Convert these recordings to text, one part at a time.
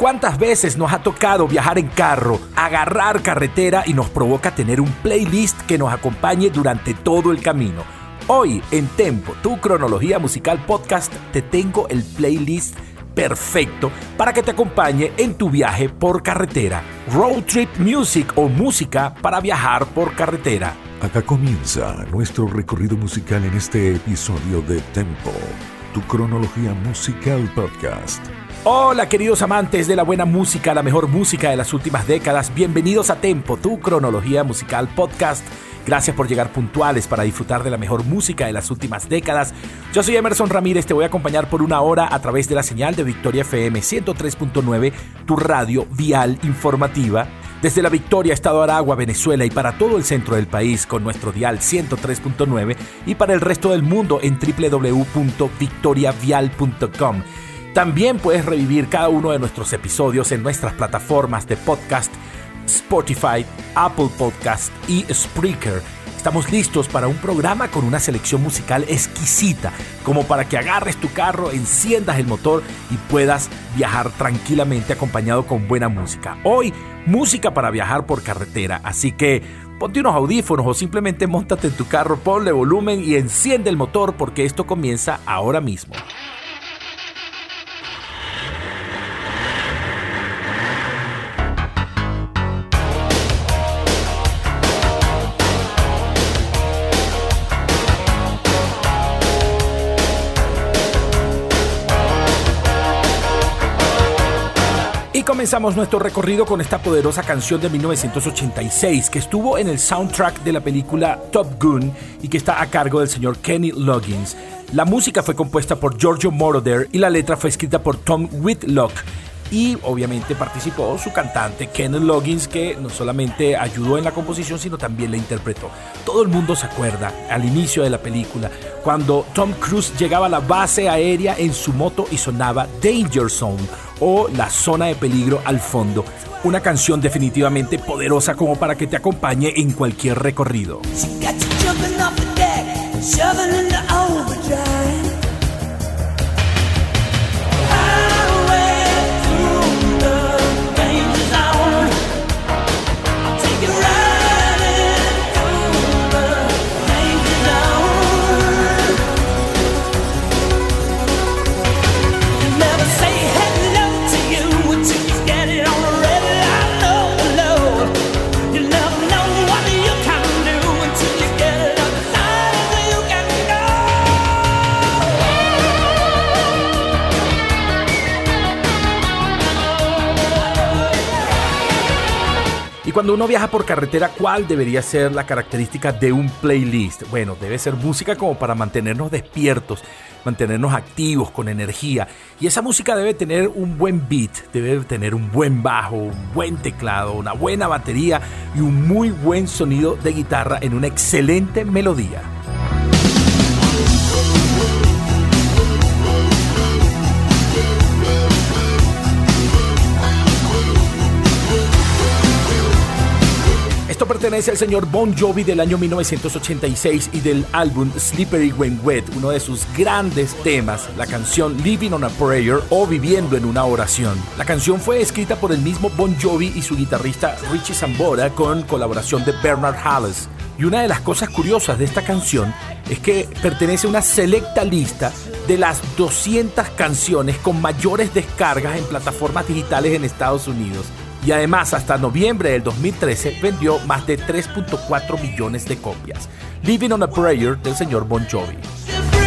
¿Cuántas veces nos ha tocado viajar en carro, agarrar carretera y nos provoca tener un playlist que nos acompañe durante todo el camino? Hoy en Tempo, tu cronología musical podcast, te tengo el playlist perfecto para que te acompañe en tu viaje por carretera. Road Trip Music o música para viajar por carretera. Acá comienza nuestro recorrido musical en este episodio de Tempo, tu cronología musical podcast. Hola queridos amantes de la buena música, la mejor música de las últimas décadas, bienvenidos a Tempo, tu cronología musical podcast. Gracias por llegar puntuales para disfrutar de la mejor música de las últimas décadas. Yo soy Emerson Ramírez, te voy a acompañar por una hora a través de la señal de Victoria FM 103.9, tu radio vial informativa. Desde la Victoria, Estado Aragua, Venezuela y para todo el centro del país con nuestro dial 103.9 y para el resto del mundo en www.victoriavial.com. También puedes revivir cada uno de nuestros episodios en nuestras plataformas de podcast, Spotify, Apple Podcast y Spreaker. Estamos listos para un programa con una selección musical exquisita, como para que agarres tu carro, enciendas el motor y puedas viajar tranquilamente acompañado con buena música. Hoy, música para viajar por carretera, así que ponte unos audífonos o simplemente montate en tu carro, ponle volumen y enciende el motor porque esto comienza ahora mismo. Y comenzamos nuestro recorrido con esta poderosa canción de 1986 que estuvo en el soundtrack de la película Top Gun y que está a cargo del señor Kenny Loggins. La música fue compuesta por Giorgio Moroder y la letra fue escrita por Tom Whitlock y obviamente participó su cantante Kenneth Loggins que no solamente ayudó en la composición sino también la interpretó. Todo el mundo se acuerda al inicio de la película cuando Tom Cruise llegaba a la base aérea en su moto y sonaba Danger Zone o La zona de peligro al fondo. Una canción definitivamente poderosa como para que te acompañe en cualquier recorrido. Y cuando uno viaja por carretera, ¿cuál debería ser la característica de un playlist? Bueno, debe ser música como para mantenernos despiertos, mantenernos activos, con energía. Y esa música debe tener un buen beat, debe tener un buen bajo, un buen teclado, una buena batería y un muy buen sonido de guitarra en una excelente melodía. Esto pertenece al señor Bon Jovi del año 1986 y del álbum Slippery When Wet, uno de sus grandes temas, la canción Living on a Prayer o Viviendo en una oración. La canción fue escrita por el mismo Bon Jovi y su guitarrista Richie Sambora con colaboración de Bernard Halles. Y una de las cosas curiosas de esta canción es que pertenece a una selecta lista de las 200 canciones con mayores descargas en plataformas digitales en Estados Unidos y además hasta noviembre del 2013 vendió más de 3.4 millones de copias. Living on a Prayer del señor Bon Jovi.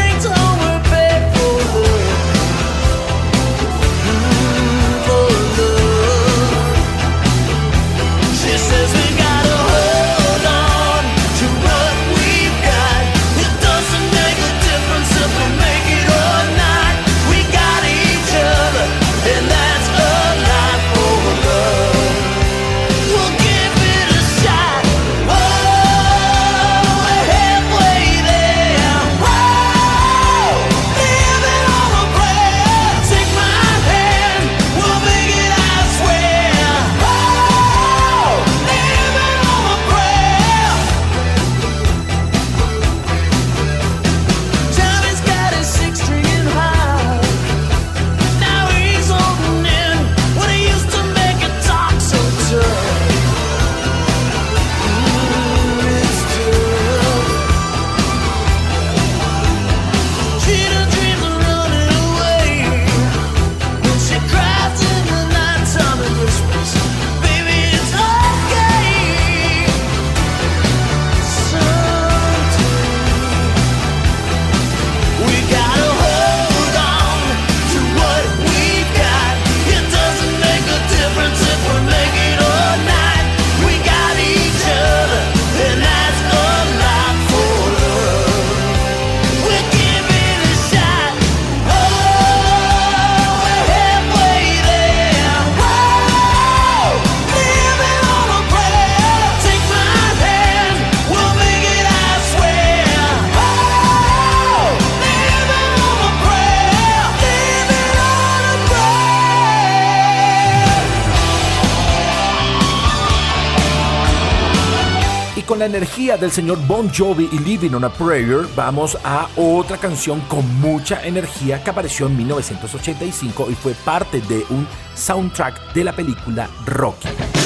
Del señor Bon Jovi y Living on a Prayer, vamos a otra canción con mucha energía que apareció en 1985 y fue parte de un soundtrack de la película Rocky.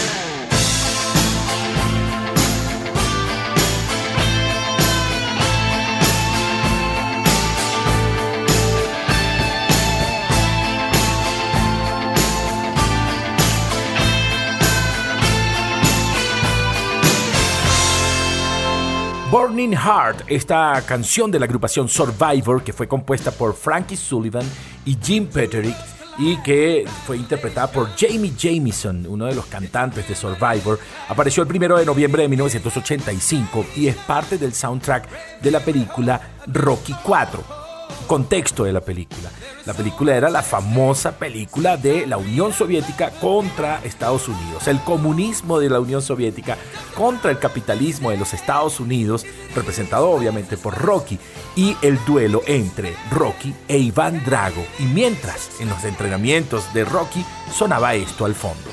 Burning Heart, esta canción de la agrupación Survivor que fue compuesta por Frankie Sullivan y Jim Petterick y que fue interpretada por Jamie Jamison, uno de los cantantes de Survivor, apareció el 1 de noviembre de 1985 y es parte del soundtrack de la película Rocky 4 contexto de la película. La película era la famosa película de la Unión Soviética contra Estados Unidos, el comunismo de la Unión Soviética contra el capitalismo de los Estados Unidos, representado obviamente por Rocky, y el duelo entre Rocky e Iván Drago. Y mientras en los entrenamientos de Rocky sonaba esto al fondo.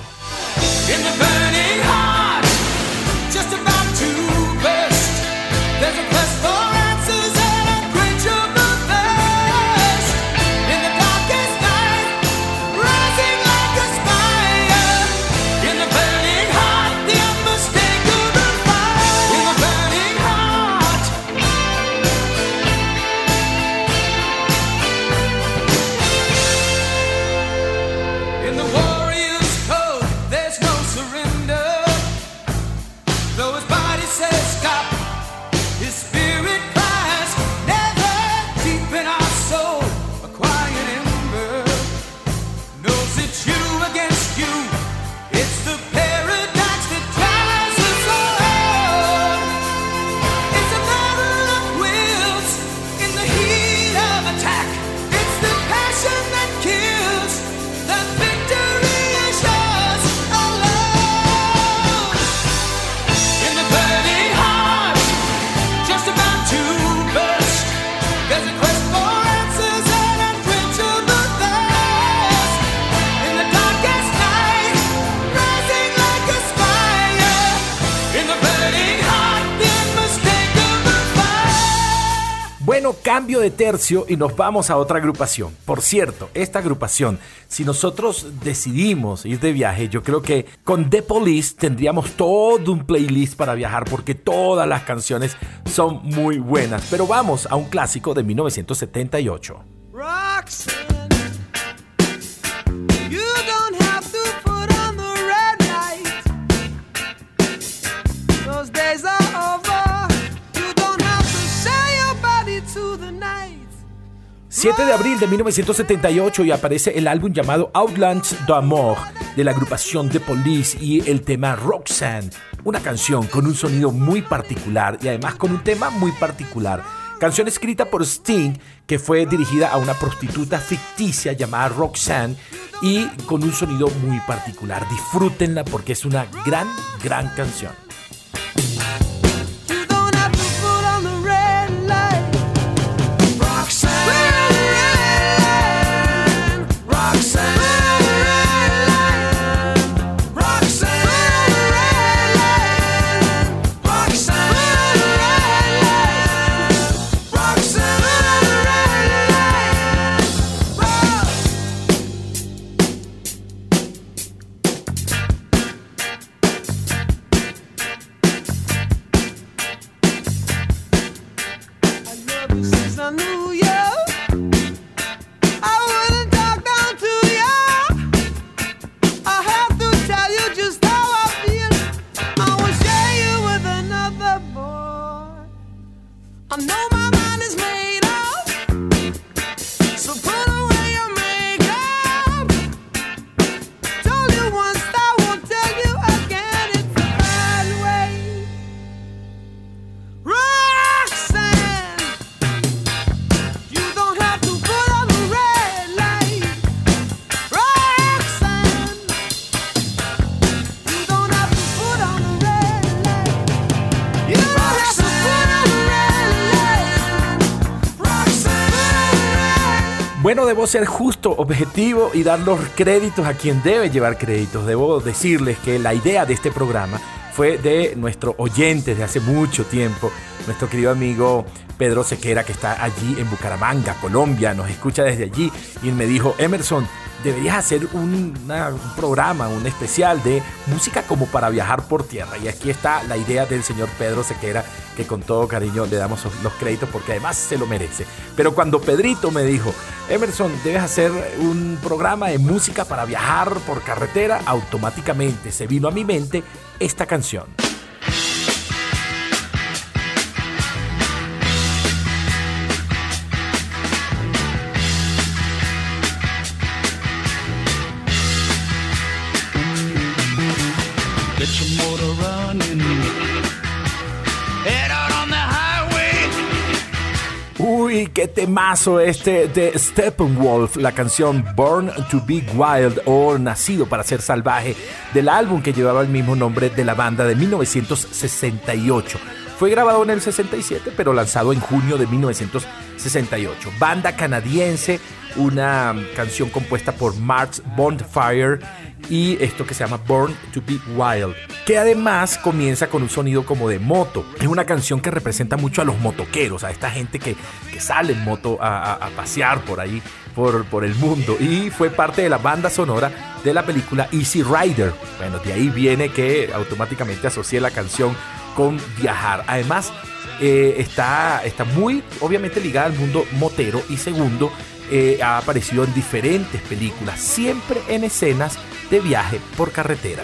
Tercio y nos vamos a otra agrupación. Por cierto, esta agrupación, si nosotros decidimos ir de viaje, yo creo que con The Police tendríamos todo un playlist para viajar porque todas las canciones son muy buenas. Pero vamos a un clásico de 1978. days 7 de abril de 1978 y aparece el álbum llamado Outlands d'Amour de la agrupación The Police y el tema Roxanne, una canción con un sonido muy particular y además con un tema muy particular. Canción escrita por Sting que fue dirigida a una prostituta ficticia llamada Roxanne y con un sonido muy particular. Disfrútenla porque es una gran, gran canción. Bueno, debo ser justo, objetivo y dar los créditos a quien debe llevar créditos. Debo decirles que la idea de este programa fue de nuestro oyente de hace mucho tiempo, nuestro querido amigo Pedro Sequera, que está allí en Bucaramanga, Colombia, nos escucha desde allí y me dijo, Emerson, deberías hacer un, programa, un especial de música como para viajar por tierra. Y aquí está la idea del señor Pedro Sequera, que con todo cariño le damos los créditos porque además se lo merece. Pero cuando Pedrito me dijo, Emerson, debes hacer un programa de música para viajar por carretera, automáticamente se vino a mi mente esta canción. Qué temazo este de Steppenwolf, la canción Born to Be Wild o Nacido para ser salvaje, del álbum que llevaba el mismo nombre de la banda de 1968. Fue grabado en el 67, pero lanzado en junio de 1968. Banda canadiense, una canción compuesta por Marx Bondfire y esto que se llama Born to Be Wild, que además comienza con un sonido como de moto. Es una canción que representa mucho a los motoqueros, a esta gente que, que sale en moto a, pasear por ahí, por, por el mundo. Y fue parte de la banda sonora de la película Easy Rider. Bueno, de ahí viene que automáticamente asocié la canción con viajar. Además, eh, está, está muy obviamente ligada al mundo motero y segundo, eh, ha aparecido en diferentes películas, siempre en escenas de viaje por carretera.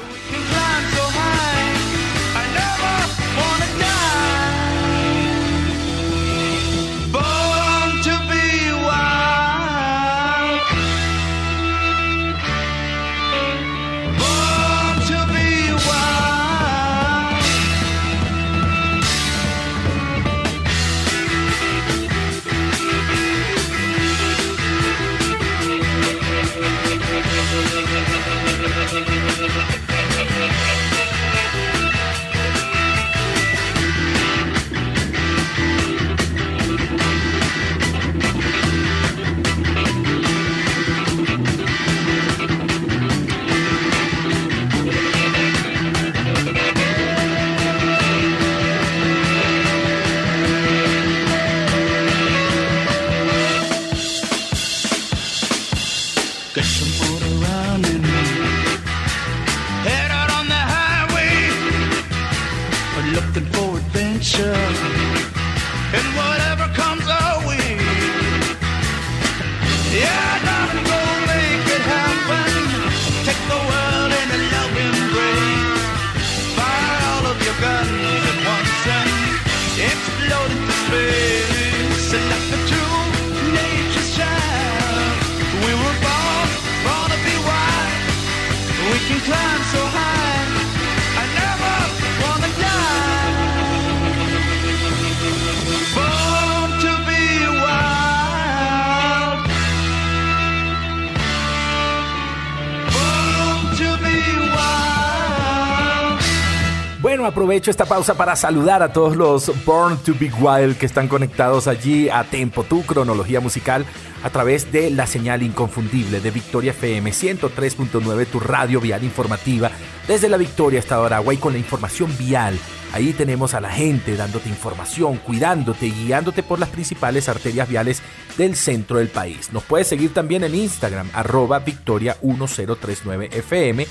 Aprovecho esta pausa para saludar a todos los Born to Be Wild que están conectados allí a Tempo, tu cronología musical, a través de la señal inconfundible de Victoria FM 103.9, tu radio vial informativa, desde la Victoria hasta Aragua y con la información vial. Ahí tenemos a la gente dándote información, cuidándote y guiándote por las principales arterias viales del centro del país. Nos puedes seguir también en Instagram, arroba Victoria 1039 FM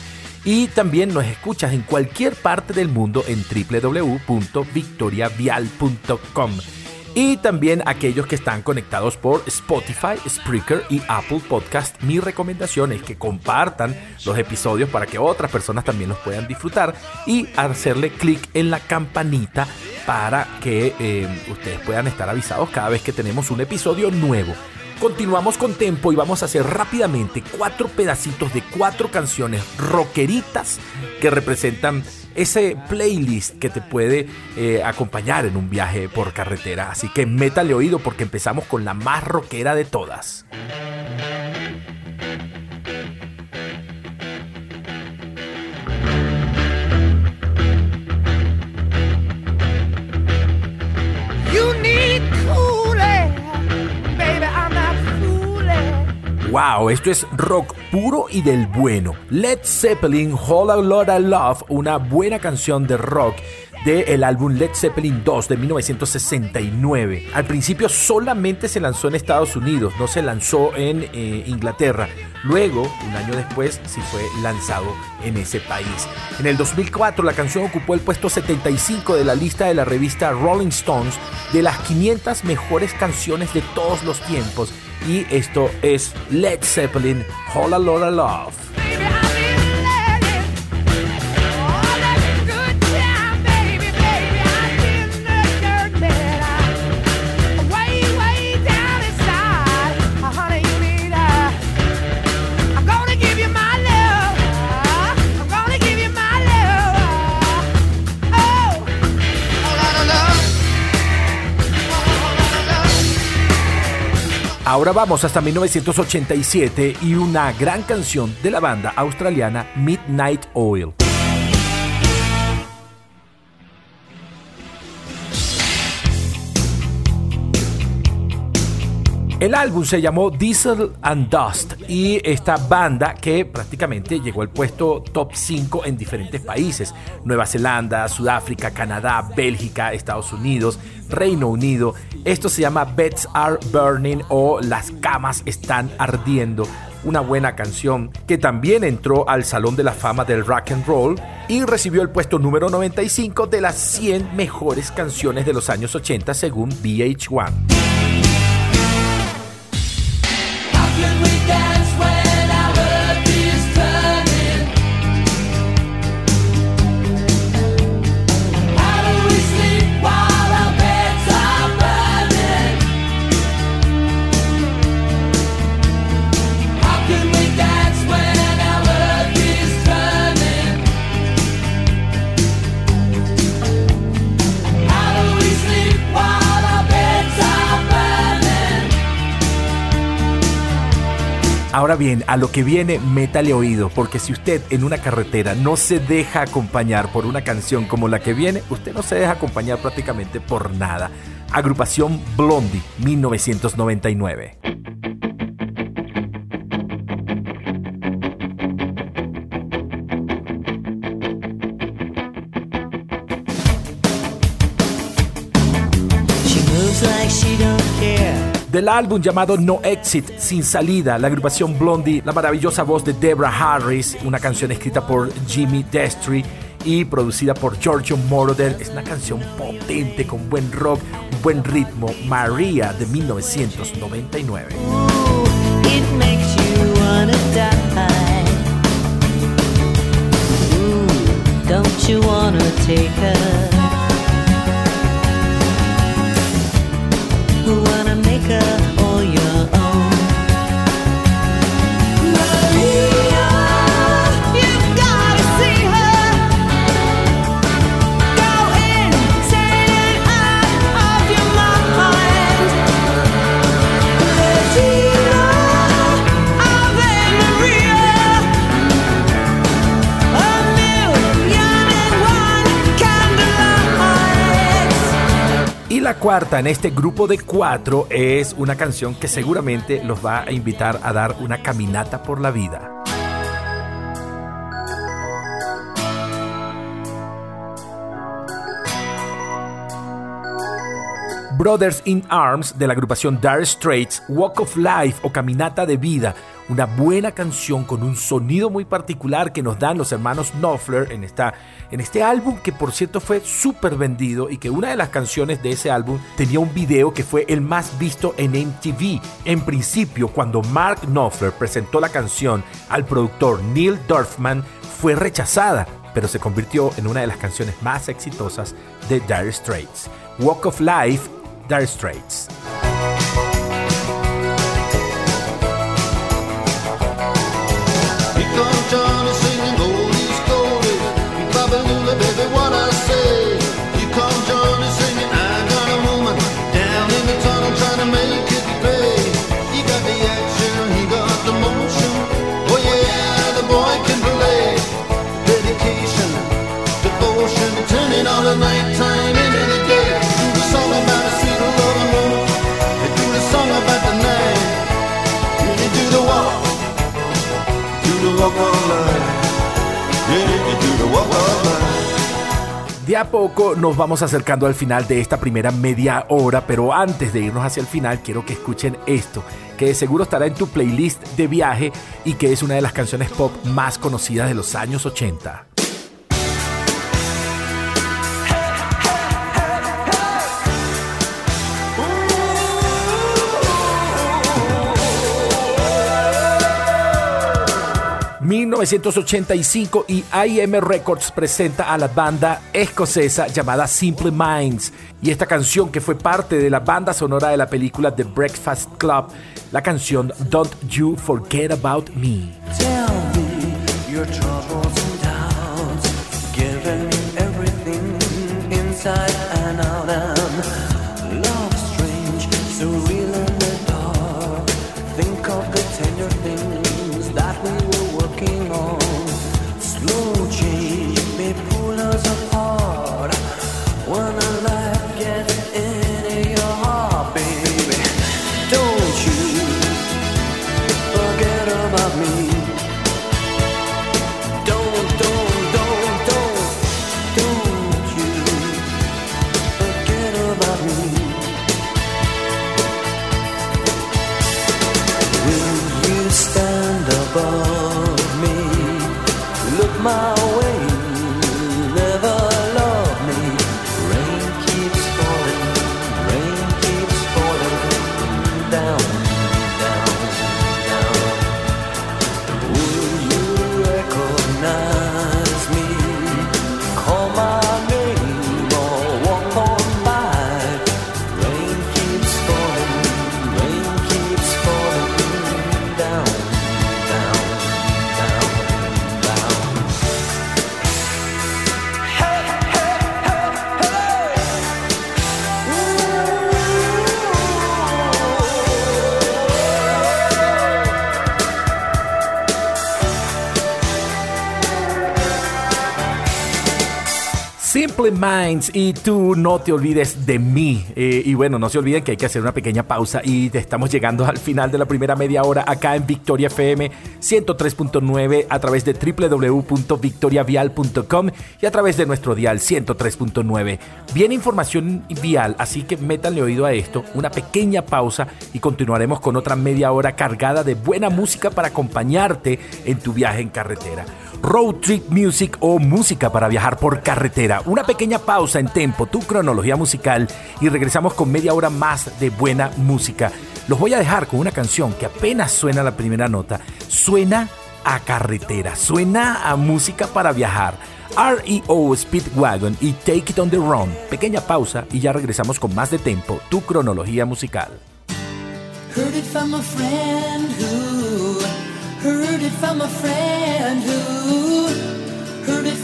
y también nos escuchas en cualquier parte del mundo en www.victoriavial.com. Y también aquellos que están conectados por Spotify, Spreaker y Apple Podcast. Mi recomendación es que compartan los episodios para que otras personas también los puedan disfrutar y hacerle clic en la campanita para que eh, ustedes puedan estar avisados cada vez que tenemos un episodio nuevo. Continuamos con Tempo y vamos a hacer rápidamente cuatro pedacitos de cuatro canciones rockeritas que representan ese playlist que te puede eh, acompañar en un viaje por carretera. Así que métale oído porque empezamos con la más rockera de todas. Wow, esto es rock puro y del bueno. Led Zeppelin, Whole a Lot Love, una buena canción de rock del álbum Led Zeppelin 2 de 1969. Al principio solamente se lanzó en Estados Unidos, no se lanzó en eh, Inglaterra. Luego, un año después, sí fue lanzado en ese país. En el 2004 la canción ocupó el puesto 75 de la lista de la revista Rolling Stones de las 500 mejores canciones de todos los tiempos. Y esto es Led Zeppelin, Whole a Lot of Love. Ahora vamos hasta 1987 y una gran canción de la banda australiana Midnight Oil. El álbum se llamó Diesel and Dust y esta banda que prácticamente llegó al puesto top 5 en diferentes países, Nueva Zelanda, Sudáfrica, Canadá, Bélgica, Estados Unidos, Reino Unido. Esto se llama Beds Are Burning o Las camas están ardiendo. Una buena canción que también entró al Salón de la Fama del Rock and Roll y recibió el puesto número 95 de las 100 mejores canciones de los años 80 según VH1. Ahora bien, a lo que viene, métale oído, porque si usted en una carretera no se deja acompañar por una canción como la que viene, usted no se deja acompañar prácticamente por nada. Agrupación Blondie, 1999. Del álbum llamado No Exit, Sin Salida, la agrupación Blondie, la maravillosa voz de Debra Harris, una canción escrita por Jimmy Destry y producida por Giorgio Moroder. Es una canción potente, con buen rock, buen ritmo. María de 1999. don't you wanna take her? All your la cuarta en este grupo de cuatro es una canción que seguramente los va a invitar a dar una caminata por la vida. Brothers in Arms de la agrupación Dire Straits, Walk of Life o Caminata de Vida, una buena canción con un sonido muy particular que nos dan los hermanos Knopfler en, esta, en este álbum que por cierto fue súper vendido y que una de las canciones de ese álbum tenía un video que fue el más visto en MTV. En principio, cuando Mark Knopfler presentó la canción al productor Neil Dorfman, fue rechazada, pero se convirtió en una de las canciones más exitosas de Dire Straits. Walk of Life Dire Straits. turning all the nighttime De a poco nos vamos acercando al final de esta primera media hora, pero antes de irnos hacia el final quiero que escuchen esto, que seguro estará en tu playlist de viaje y que es una de las canciones pop más conocidas de los años 80. 1985 y IM Records presenta a la banda escocesa llamada Simple Minds y esta canción que fue parte de la banda sonora de la película The Breakfast Club, la canción Don't You Forget About Me. Minds y tú no te olvides de mí. Eh, y bueno, no se olviden que hay que hacer una pequeña pausa y estamos llegando al final de la primera media hora acá en Victoria FM 103.9 a través de www.victoriavial.com y a través de nuestro dial 103.9. Viene información vial, así que métanle oído a esto, una pequeña pausa y continuaremos con otra media hora cargada de buena música para acompañarte en tu viaje en carretera. Road Trip Music o música para viajar por carretera. Una pequeña pausa en tempo, tu cronología musical y regresamos con media hora más de buena música. Los voy a dejar con una canción que apenas suena la primera nota. Suena a carretera, suena a música para viajar. REO Speedwagon y Take It on the Run. Pequeña pausa y ya regresamos con más de tempo, tu cronología musical. Heard it from a friend who heard it from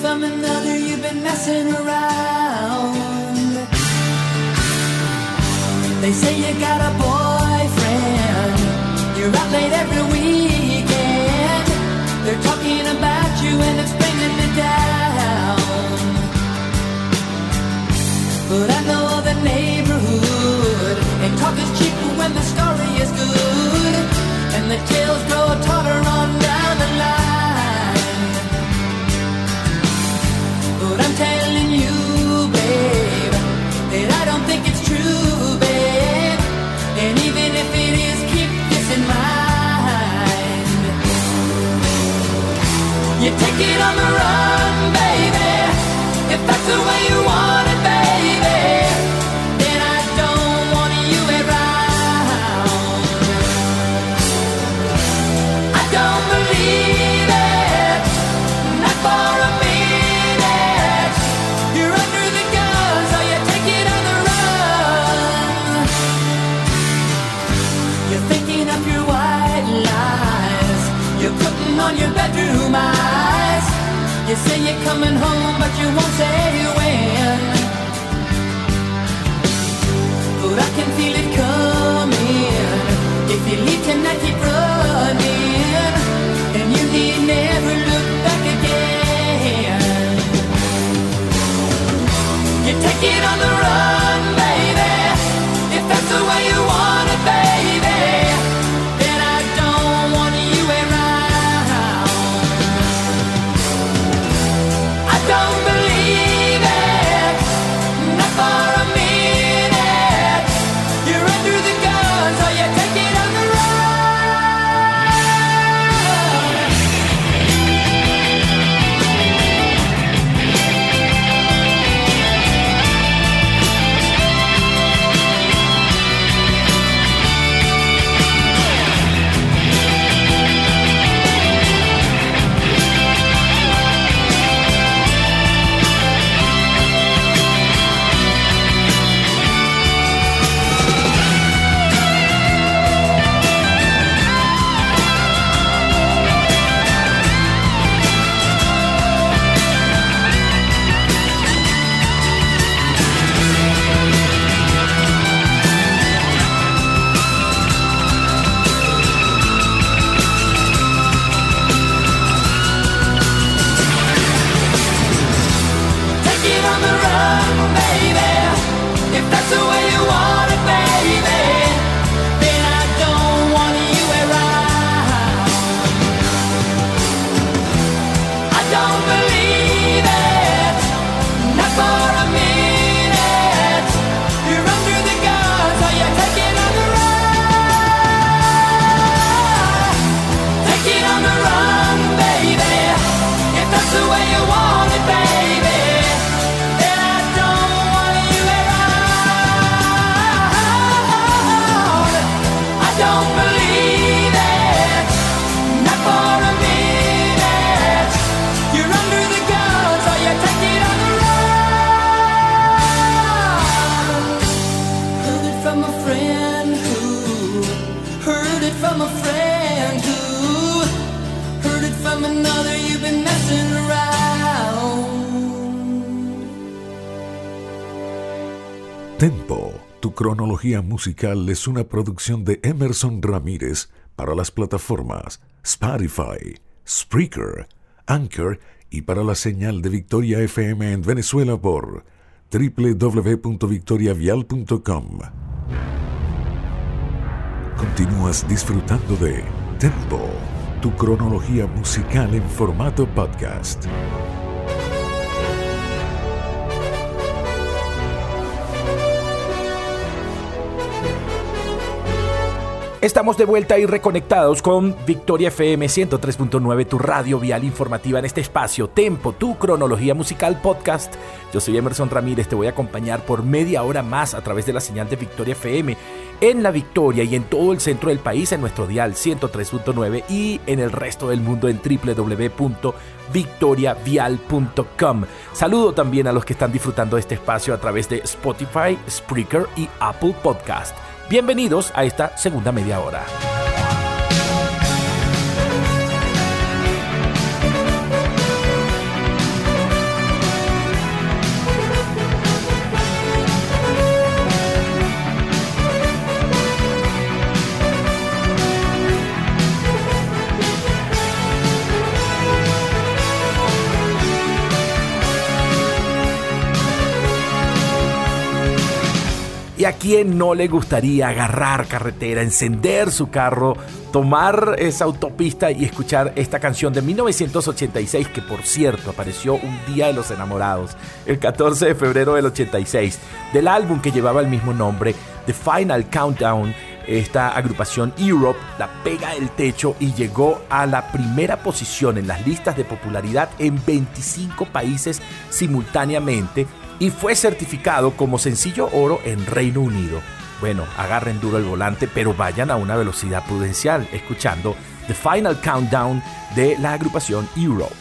another. You've been messing around. They say you got a boyfriend. You're out late every weekend. They're talking about you and it's bringing me down. But I know the neighborhood You say you're coming home, but you won't say when. But I can feel it coming. If you leave tonight, keep running, and you need never look back again. You take it on the run, musical es una producción de Emerson Ramírez para las plataformas Spotify, Spreaker, Anchor y para la señal de Victoria FM en Venezuela por www.victoriavial.com. Continúas disfrutando de Tempo, tu cronología musical en formato podcast. Estamos de vuelta y reconectados con Victoria FM 103.9, tu radio vial informativa en este espacio, Tempo, tu cronología musical podcast. Yo soy Emerson Ramírez, te voy a acompañar por media hora más a través de la señal de Victoria FM en La Victoria y en todo el centro del país en nuestro dial 103.9 y en el resto del mundo en www.victoriavial.com. Saludo también a los que están disfrutando de este espacio a través de Spotify, Spreaker y Apple Podcast. Bienvenidos a esta segunda media hora. A quién no le gustaría agarrar carretera, encender su carro, tomar esa autopista y escuchar esta canción de 1986 que por cierto apareció un día de los enamorados, el 14 de febrero del 86, del álbum que llevaba el mismo nombre, The Final Countdown? Esta agrupación Europe la pega el techo y llegó a la primera posición en las listas de popularidad en 25 países simultáneamente y fue certificado como sencillo oro en Reino Unido. Bueno, agarren duro el volante, pero vayan a una velocidad prudencial, escuchando The Final Countdown de la agrupación Europe.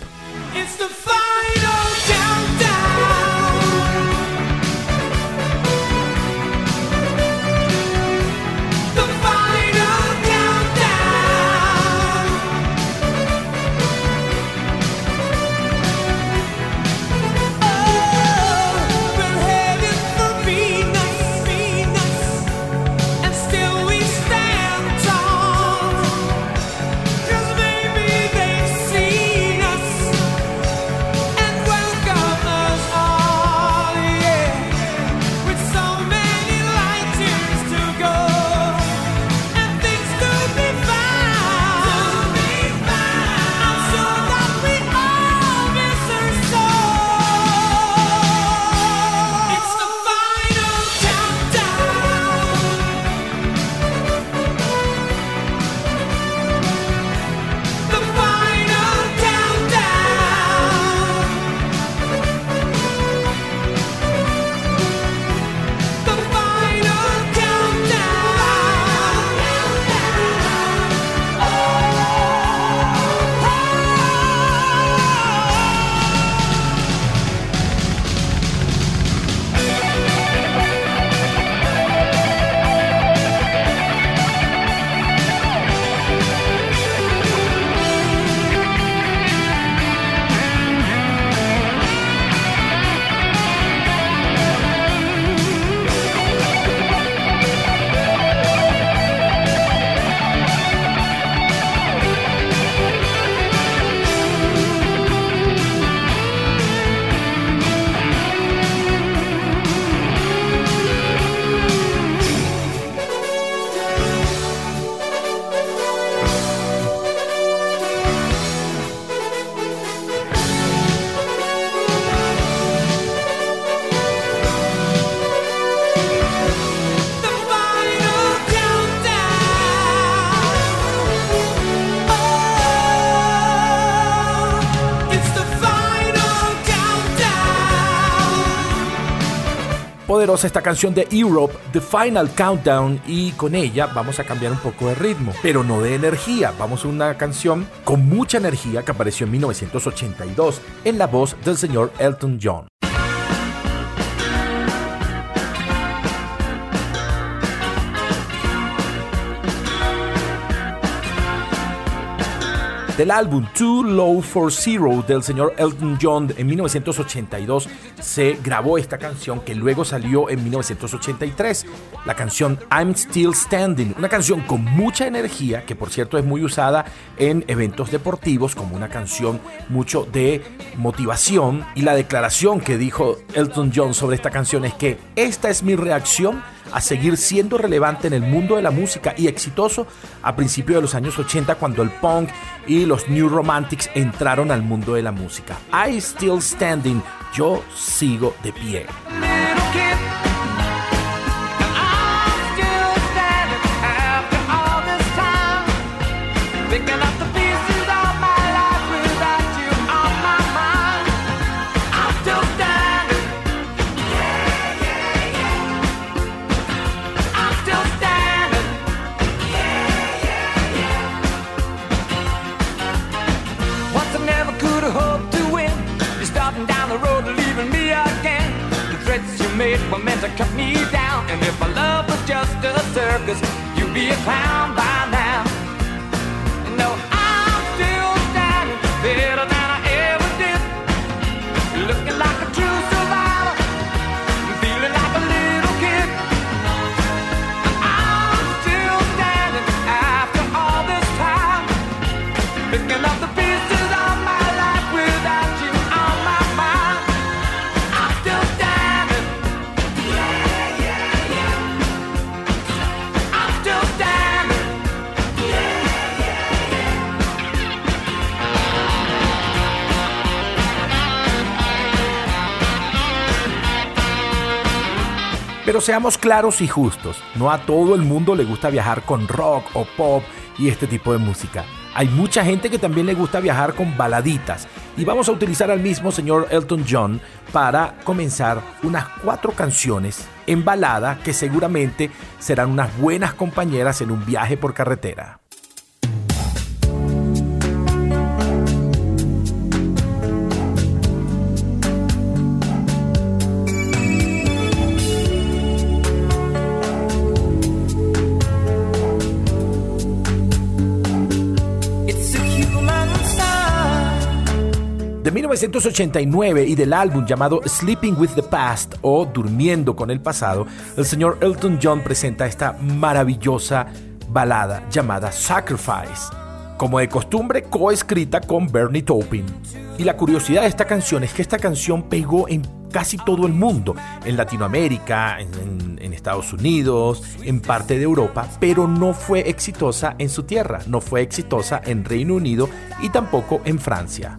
Esta canción de Europe, The Final Countdown, y con ella vamos a cambiar un poco de ritmo, pero no de energía. Vamos a una canción con mucha energía que apareció en 1982 en la voz del señor Elton John. Del álbum Too Low for Zero del señor Elton John en 1982 se grabó esta canción que luego salió en 1983, la canción I'm Still Standing, una canción con mucha energía que por cierto es muy usada en eventos deportivos como una canción mucho de motivación y la declaración que dijo Elton John sobre esta canción es que esta es mi reacción a seguir siendo relevante en el mundo de la música y exitoso a principios de los años 80 cuando el punk y los New Romantics entraron al mundo de la música. I Still Standing, yo sigo de pie. Seamos claros y justos, no a todo el mundo le gusta viajar con rock o pop y este tipo de música. Hay mucha gente que también le gusta viajar con baladitas y vamos a utilizar al mismo señor Elton John para comenzar unas cuatro canciones en balada que seguramente serán unas buenas compañeras en un viaje por carretera. 1989 y del álbum llamado Sleeping with the Past o Durmiendo con el pasado, el señor Elton John presenta esta maravillosa balada llamada Sacrifice, como de costumbre coescrita con Bernie Taupin. Y la curiosidad de esta canción es que esta canción pegó en casi todo el mundo, en Latinoamérica, en, en- Estados Unidos, en parte de Europa, pero no fue exitosa en su tierra, no fue exitosa en Reino Unido y tampoco en Francia.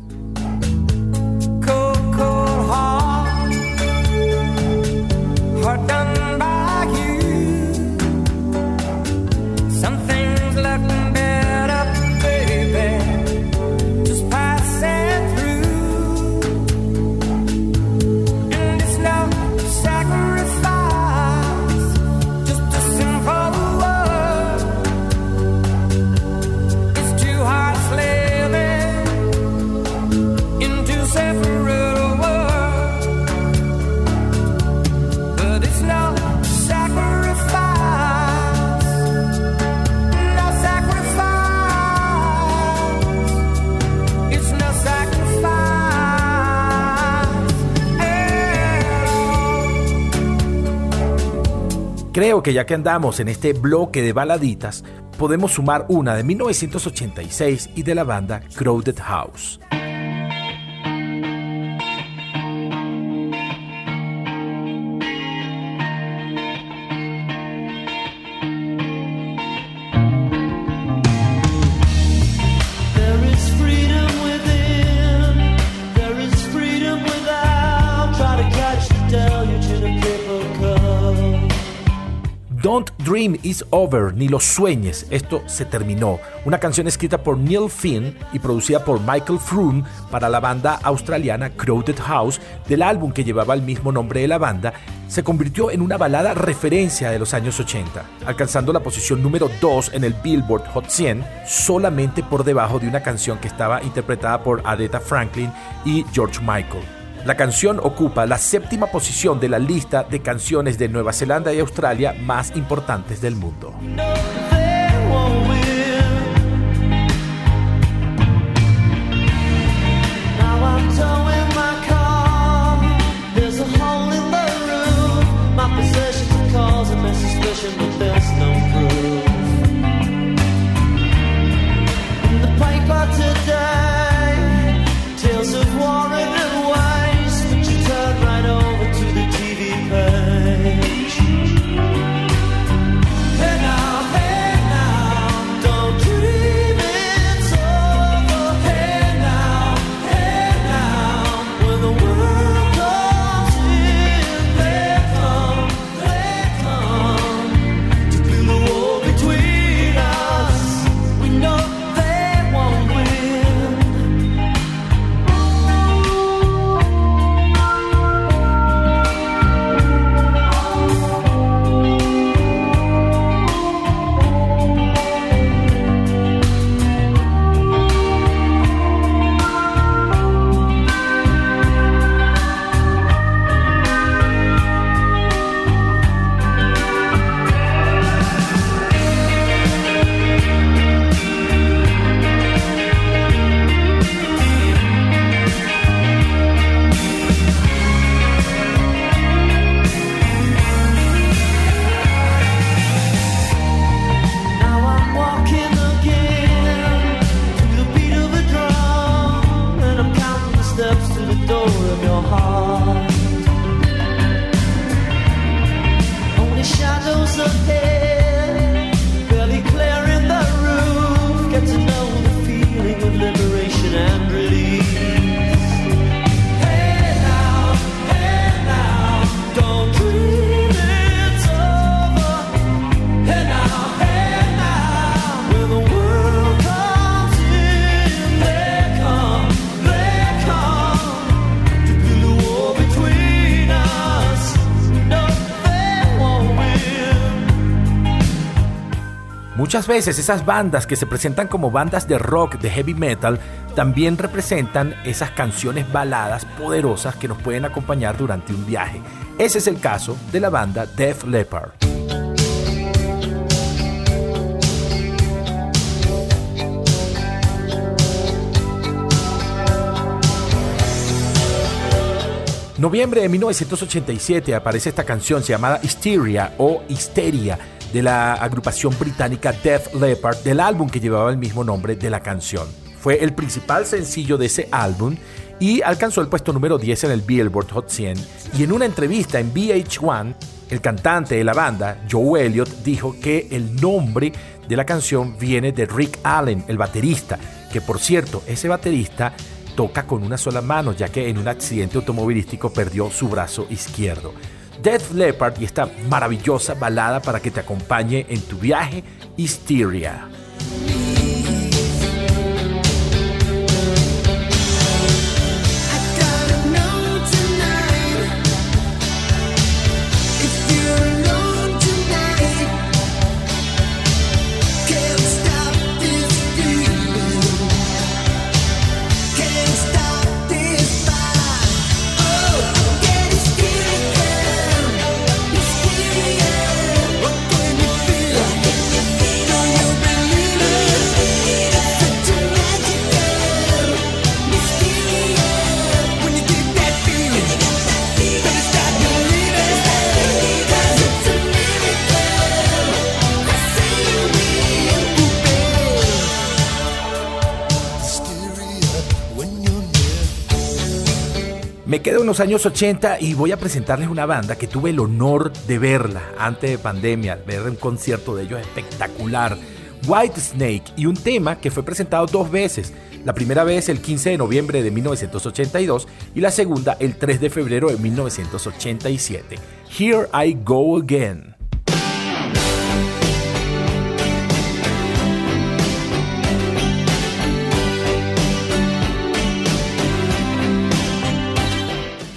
Creo que ya que andamos en este bloque de baladitas, podemos sumar una de 1986 y de la banda Crowded House. Dream Is Over, ni lo sueñes, esto se terminó. Una canción escrita por Neil Finn y producida por Michael Froome para la banda australiana Crowded House del álbum que llevaba el mismo nombre de la banda se convirtió en una balada referencia de los años 80, alcanzando la posición número 2 en el Billboard Hot 100, solamente por debajo de una canción que estaba interpretada por Aretha Franklin y George Michael. La canción ocupa la séptima posición de la lista de canciones de Nueva Zelanda y Australia más importantes del mundo. Muchas veces esas bandas que se presentan como bandas de rock, de heavy metal, también representan esas canciones baladas poderosas que nos pueden acompañar durante un viaje. Ese es el caso de la banda Def Leppard. Noviembre de 1987 aparece esta canción llamada Hysteria o Histeria de la agrupación británica Def Leppard del álbum que llevaba el mismo nombre de la canción. Fue el principal sencillo de ese álbum y alcanzó el puesto número 10 en el Billboard Hot 100 y en una entrevista en VH1 el cantante de la banda, Joe Elliott, dijo que el nombre de la canción viene de Rick Allen, el baterista, que por cierto, ese baterista toca con una sola mano, ya que en un accidente automovilístico perdió su brazo izquierdo. Def Leppard y esta maravillosa balada para que te acompañe en tu viaje, Hysteria. En los años 80 y voy a presentarles una banda que tuve el honor de verla antes de pandemia, ver un concierto de ellos espectacular. White Snake y un tema que fue presentado dos veces. La primera vez el 15 de noviembre de 1982 y la segunda el 3 de febrero de 1987. Here I Go Again.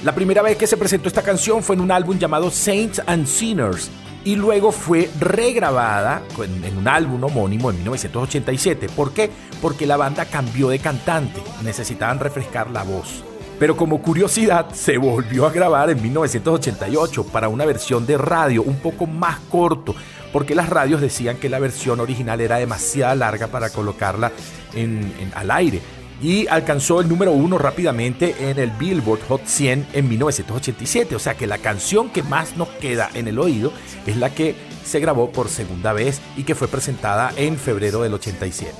La primera vez que se presentó esta canción fue en un álbum llamado Saints and Sinners y luego fue regrabada en, un álbum homónimo en 1987. ¿Por qué? Porque la banda cambió de cantante, necesitaban refrescar la voz. Pero como curiosidad, se volvió a grabar en 1988 para una versión de radio un poco más corto, porque las radios decían que la versión original era demasiado larga para colocarla en- al aire. Y alcanzó el número uno rápidamente en el Billboard Hot 100 en 1987. O sea que la canción que más nos queda en el oído es la que se grabó por segunda vez y que fue presentada en febrero del 87.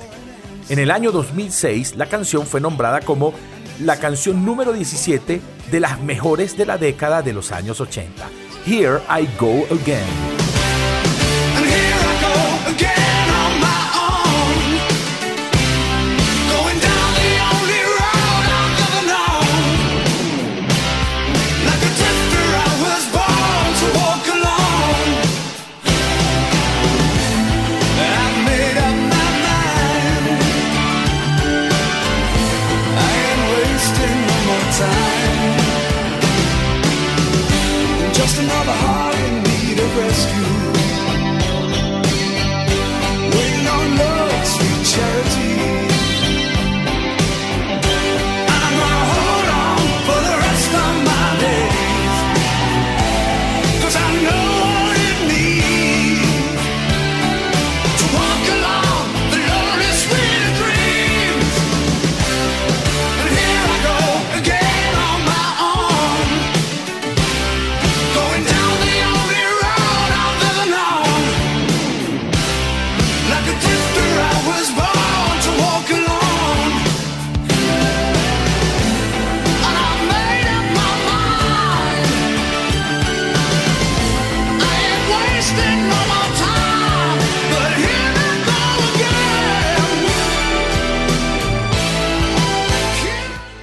En el año 2006, la canción fue nombrada como la canción número 17 de las mejores de la década de los años 80. Here I Go Again.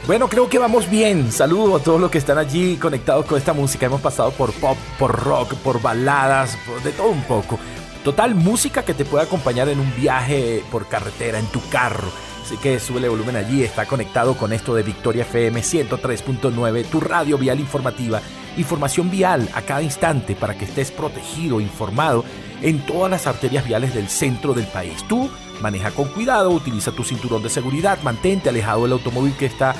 Bueno, creo que vamos bien. Saludo a todos los que están allí conectados con esta música. Hemos pasado por pop, por rock, por baladas, por de todo un poco. Total música que te puede acompañar en un viaje por carretera, en tu carro. Así que sube volumen allí, está conectado con esto de Victoria FM 103.9, tu radio vial informativa. Información vial a cada instante para que estés protegido, informado en todas las arterias viales del centro del país. Tú maneja con cuidado, utiliza tu cinturón de seguridad, mantente alejado del automóvil que está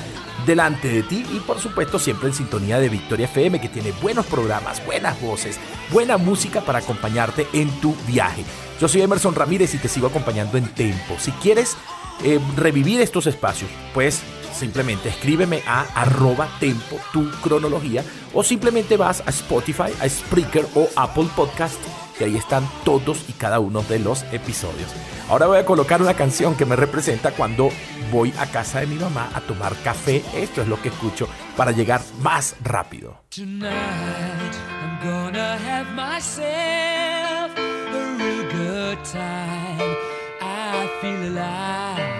delante de ti y por supuesto siempre en sintonía de Victoria FM que tiene buenos programas, buenas voces, buena música para acompañarte en tu viaje. Yo soy Emerson Ramírez y te sigo acompañando en Tempo. Si quieres eh, revivir estos espacios, pues simplemente escríbeme a arroba tempo tu cronología o simplemente vas a Spotify, a Spreaker o Apple Podcast y ahí están todos y cada uno de los episodios. Ahora voy a colocar una canción que me representa cuando voy a casa de mi mamá a tomar café. Esto es lo que escucho para llegar más rápido. Tonight I'm gonna have myself a real good time. I feel alive.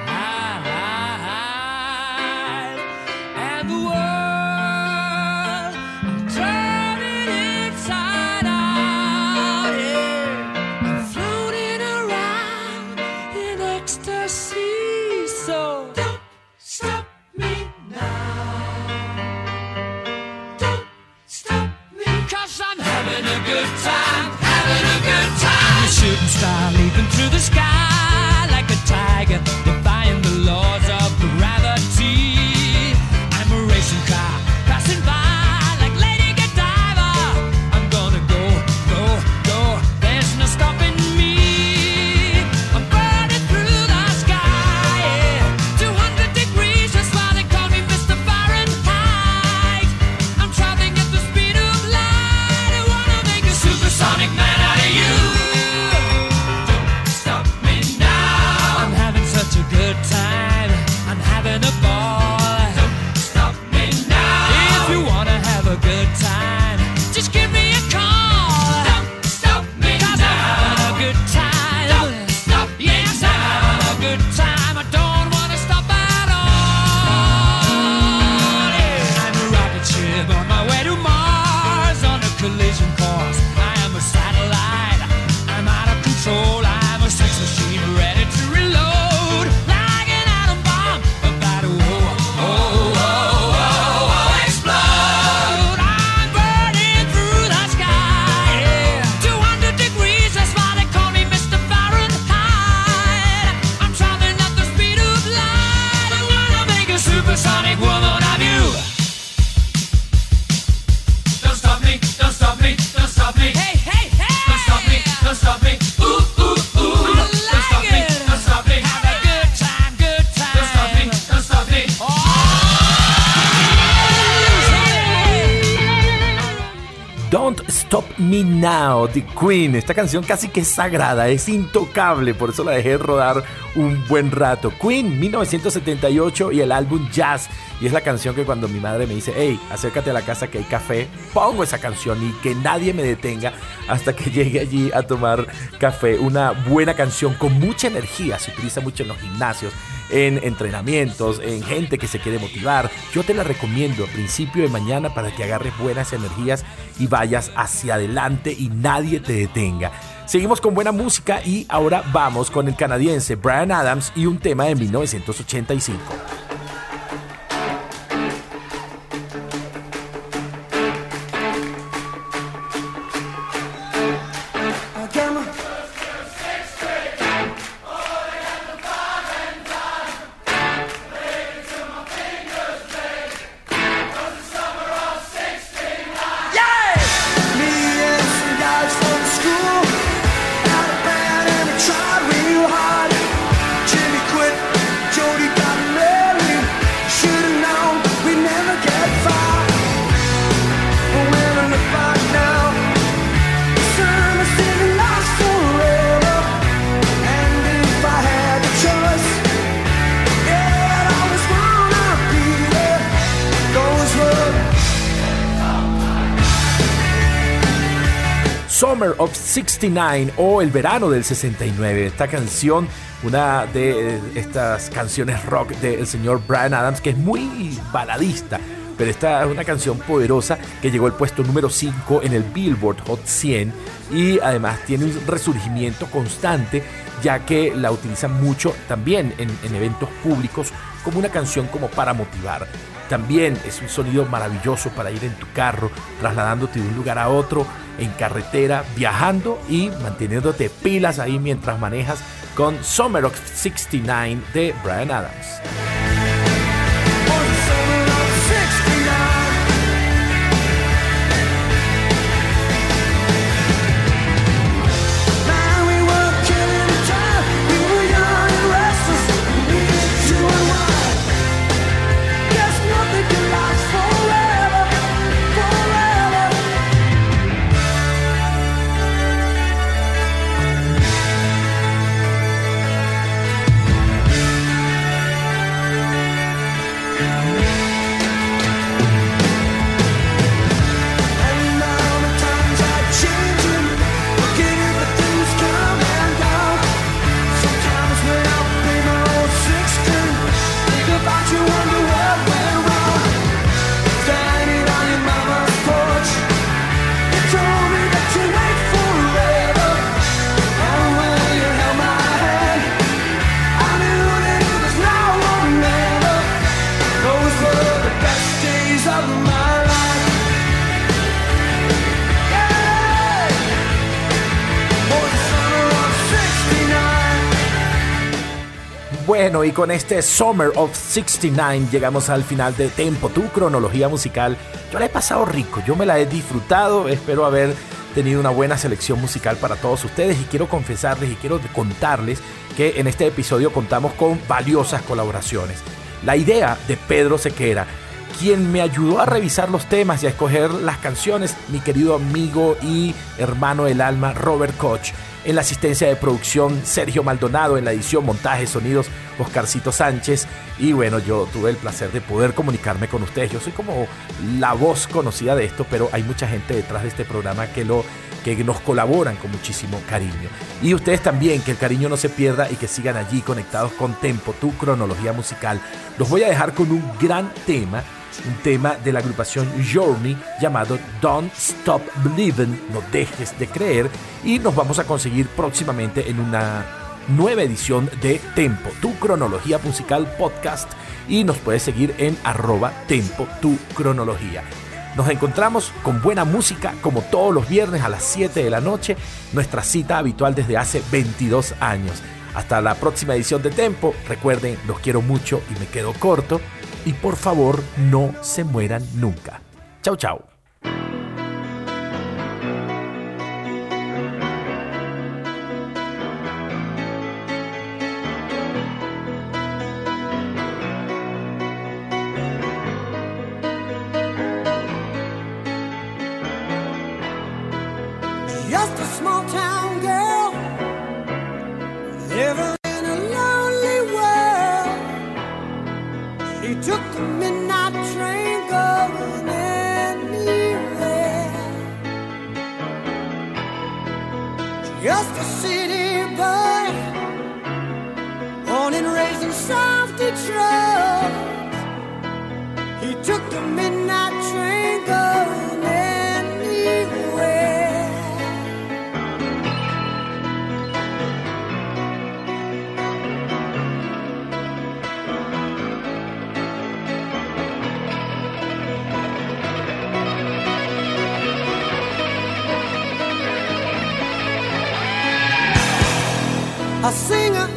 Good time, having a good time. A shooting star leaping through the sky Don't Stop Me Now de Queen. Esta canción casi que es sagrada, es intocable, por eso la dejé rodar un buen rato. Queen 1978 y el álbum Jazz. Y es la canción que cuando mi madre me dice, hey, acércate a la casa que hay café, pongo esa canción y que nadie me detenga hasta que llegue allí a tomar café. Una buena canción con mucha energía, se utiliza mucho en los gimnasios en entrenamientos, en gente que se quiere motivar. Yo te la recomiendo a principio de mañana para que agarres buenas energías y vayas hacia adelante y nadie te detenga. Seguimos con buena música y ahora vamos con el canadiense Brian Adams y un tema de 1985. 69 o El verano del 69. Esta canción, una de eh, estas canciones rock del señor Brian Adams, que es muy baladista. Pero esta es una canción poderosa que llegó al puesto número 5 en el Billboard Hot 100 y además tiene un resurgimiento constante ya que la utilizan mucho también en, en eventos públicos como una canción como para motivar. También es un sonido maravilloso para ir en tu carro, trasladándote de un lugar a otro, en carretera, viajando y manteniéndote pilas ahí mientras manejas con Summer of 69 de Brian Adams. Bueno, y con este Summer of 69 llegamos al final de Tempo, tu cronología musical. Yo la he pasado rico, yo me la he disfrutado, espero haber tenido una buena selección musical para todos ustedes y quiero confesarles y quiero contarles que en este episodio contamos con valiosas colaboraciones. La idea de Pedro Sequera, quien me ayudó a revisar los temas y a escoger las canciones, mi querido amigo y hermano del alma Robert Koch. En la asistencia de producción, Sergio Maldonado. En la edición, montaje, sonidos, Oscarcito Sánchez. Y bueno, yo tuve el placer de poder comunicarme con ustedes. Yo soy como la voz conocida de esto, pero hay mucha gente detrás de este programa que lo que nos colaboran con muchísimo cariño. Y ustedes también, que el cariño no se pierda y que sigan allí conectados con Tempo, tu cronología musical. Los voy a dejar con un gran tema un tema de la agrupación Journey llamado Don't Stop Believing, no dejes de creer, y nos vamos a conseguir próximamente en una nueva edición de Tempo, tu cronología musical podcast, y nos puedes seguir en arroba Tempo, tu cronología. Nos encontramos con buena música como todos los viernes a las 7 de la noche, nuestra cita habitual desde hace 22 años. Hasta la próxima edición de Tempo. Recuerden, los quiero mucho y me quedo corto. Y por favor, no se mueran nunca. Chau, chau. been raised in South Detroit. He took the midnight train going anywhere. A singer